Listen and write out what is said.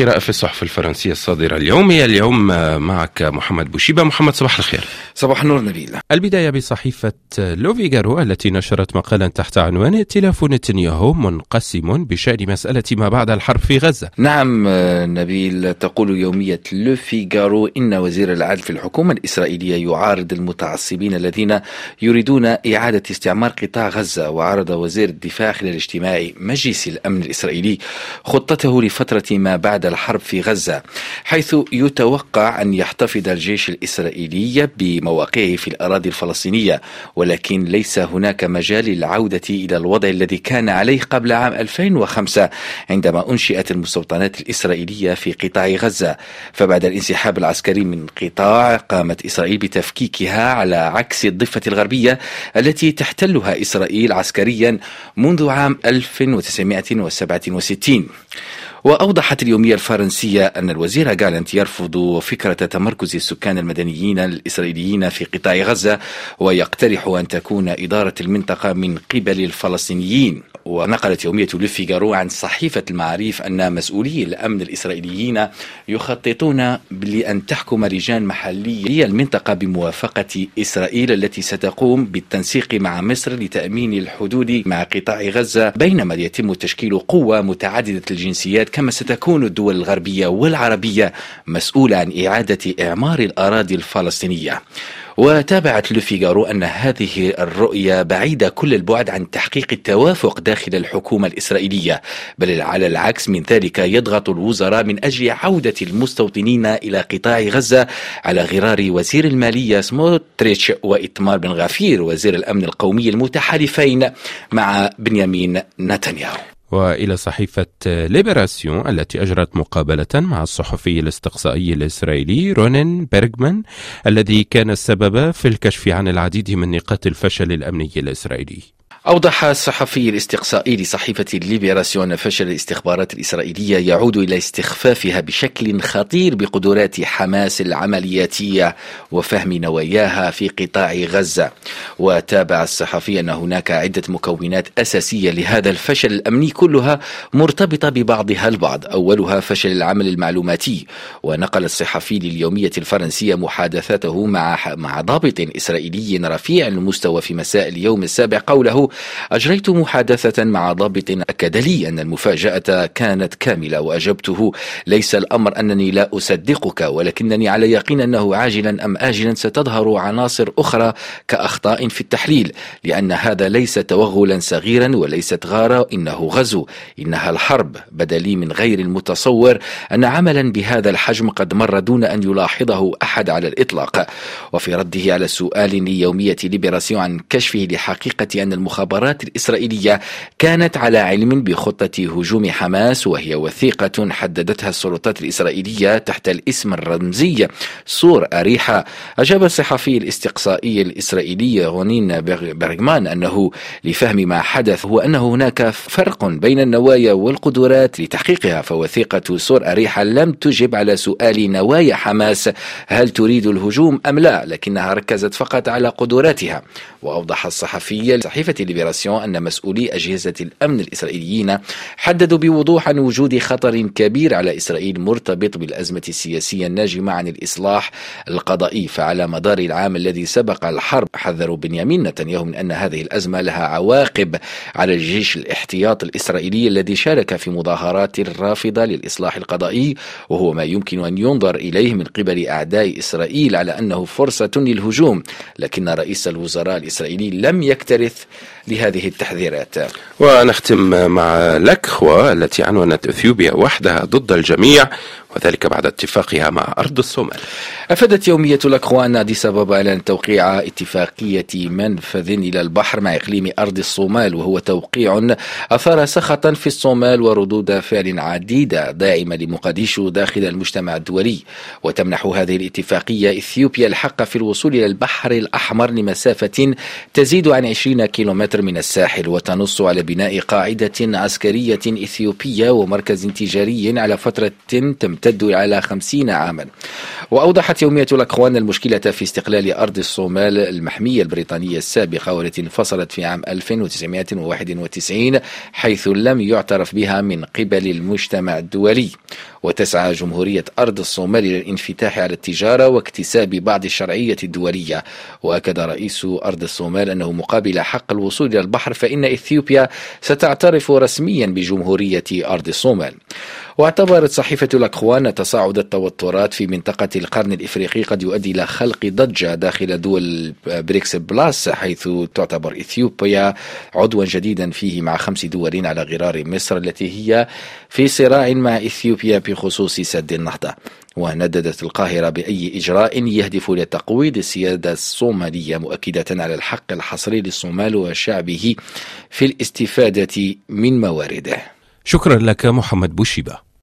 القراءة في الصحف الفرنسية الصادرة اليوم. هي اليوم معك محمد بوشيبة. محمد صباح الخير. صباح النور نبيل. البداية بصحيفة لوفيغارو التي نشرت مقالا تحت عنوان ائتلاف نتنياهو منقسم بشأن مسألة ما بعد الحرب في غزة. نعم نبيل تقول يومية لوفيغارو إن وزير العدل في الحكومة الإسرائيلية يعارض المتعصبين الذين يريدون إعادة استعمار قطاع غزة وعرض وزير الدفاع خلال اجتماع مجلس الأمن الإسرائيلي خطته لفترة ما بعد الحرب في غزة حيث يتوقع أن يحتفظ الجيش الإسرائيلي بمواقعه في الأراضي الفلسطينية ولكن ليس هناك مجال للعودة إلى الوضع الذي كان عليه قبل عام 2005 عندما أنشئت المستوطنات الإسرائيلية في قطاع غزة. فبعد الانسحاب العسكري من قطاع قامت إسرائيل بتفكيكها على عكس الضفة الغربية التي تحتلها إسرائيل عسكريا منذ عام 1967 وأوضحت اليومية الفرنسية أن الوزير جالنت يرفض فكرة تمركز السكان المدنيين الإسرائيليين في قطاع غزة ويقترح أن تكون إدارة المنطقة من قبل الفلسطينيين. ونقلت يومية لوفيغارو عن صحيفة المعاريف أن مسؤولي الأمن الإسرائيليين يخططون لأن تحكم لجان محلية المنطقة بموافقة إسرائيل التي ستقوم بالتنسيق مع مصر لتأمين الحدود مع قطاع غزة بينما يتم تشكيل قوة متعددة الجنسيات كما ستكون الدول الغربية والعربية مسؤولة عن إعادة إعمار الأراضي الفلسطينية. وتابعت لوفيغارو أن هذه الرؤية بعيدة كل البعد عن تحقيق التوافق داخل الحكومة الإسرائيلية بل على العكس من ذلك يضغط الوزراء من أجل عودة المستوطنين إلى قطاع غزة على غرار وزير المالية سموتريتش وإتمار بن غفير وزير الأمن القومي المتحالفين مع بنيامين نتنياهو. وإلى صحيفة ليبراسيون التي أجرت مقابلة مع الصحفي الاستقصائي الإسرائيلي رونين بيرغمان الذي كان السبب في الكشف عن العديد من نقاط الفشل الأمني الإسرائيلي. أوضح الصحفي الاستقصائي لصحيفة ليبراسيون فشل الاستخبارات الإسرائيلية يعود إلى استخفافها بشكل خطير بقدرات حماس العملياتية وفهم نواياها في قطاع غزة. وتابع الصحفي أن هناك عدة مكونات أساسية لهذا الفشل الأمني كلها مرتبطة ببعضها البعض. أولها فشل العمل المعلوماتي. ونقل الصحفي لليومية الفرنسية محادثته مع مع ضابط إسرائيلي رفيع المستوى في مساء اليوم السابع قوله أجريت محادثة مع ضابط أكد لي أن المفاجأة كانت كاملة وأجبته. ليس الأمر أنني لا أصدقك ولكنني على يقين أنه عاجلا أم آجلا ستظهر عناصر أخرى كأخطاء في التحليل لأن هذا ليس توغلا صغيرا وليست غارة إنه غزو. إنها الحرب. بدلي من غير المتصور أن عملا بهذا الحجم قد مر دون أن يلاحظه أحد على الإطلاق. وفي رده على سؤال ليومية ليبراسيون عن كشفه لحقيقة أن المخ المخابرات الإسرائيلية كانت على علم بخطة هجوم حماس وهي وثيقة حددتها السلطات الإسرائيلية تحت الاسم الرمزي سور أريحا. أجاب الصحفي الاستقصائي الإسرائيلي رونين برغمان أنه لفهم ما حدث هو أن هناك فرق بين النوايا والقدرات لتحقيقها فوثيقة سور أريحا لم تجب على سؤال نوايا حماس هل تريد الهجوم أم لا لكنها ركزت فقط على قدراتها. وأوضح الصحفي لصحيفة ليبراسيون أن مسؤولي أجهزة الأمن الإسرائيليين حددوا بوضوح عن وجود خطر كبير على إسرائيل مرتبط بالأزمة السياسية الناجمة عن الإصلاح القضائي فعلى مدار العام الذي سبق الحرب حذروا بنيامين نتنياهو من أن هذه الأزمة لها عواقب على الجيش الاحتياط الإسرائيلي الذي شارك في مظاهرات رافضة للإصلاح القضائي وهو ما يمكن أن ينظر إليه من قبل أعداء إسرائيل على أنه فرصة للهجوم لكن رئيس الوزراء الإسرائيلي لم يكترث لهذه التحذيرات. ونختم مع لكخوا التي عنونت إثيوبيا وحدها ضد الجميع. وذلك بعد اتفاقها مع أرض الصومال. أفادت يومية الأكوا أن أديس أبابا إعلان توقيع اتفاقية منفذ إلى البحر مع إقليم أرض الصومال وهو توقيع أثار سخطا في الصومال وردود فعل عديدة داعمة لمقديشو داخل المجتمع الدولي. وتمنح هذه الاتفاقية إثيوبيا الحق في الوصول إلى البحر الأحمر لمسافة تزيد عن 20 كيلومتر من الساحل وتنص على بناء قاعدة عسكرية إثيوبية ومركز تجاري على فترة تم تمتد على خمسين عاما. وأوضحت يومية الأخوان المشكلة في استقلال أرض الصومال المحمية البريطانية السابقة والتي انفصلت في عام 1991 حيث لم يعترف بها من قبل المجتمع الدولي. وتسعى جمهورية أرض الصومال إلى الانفتاح على التجارة واكتساب بعض الشرعية الدولية. وأكد رئيس أرض الصومال أنه مقابل حق الوصول إلى البحر فإن إثيوبيا ستعترف رسميا بجمهورية أرض الصومال. واعتبرت صحيفة الأخوان تصاعد التوترات في منطقة القرن الإفريقي قد يؤدي إلى خلق ضجة داخل دول بريكس بلاس حيث تعتبر إثيوبيا عضوا جديدا فيه مع خمس دول على غرار مصر التي هي في صراع مع إثيوبيا بخصوص سد النهضة. ونددت القاهرة بأي إجراء يهدف إلى تقويض السيادة الصومالية مؤكدة على الحق الحصري للصومال وشعبه في الاستفادة من موارده. شكرا لك محمد بوشيبة.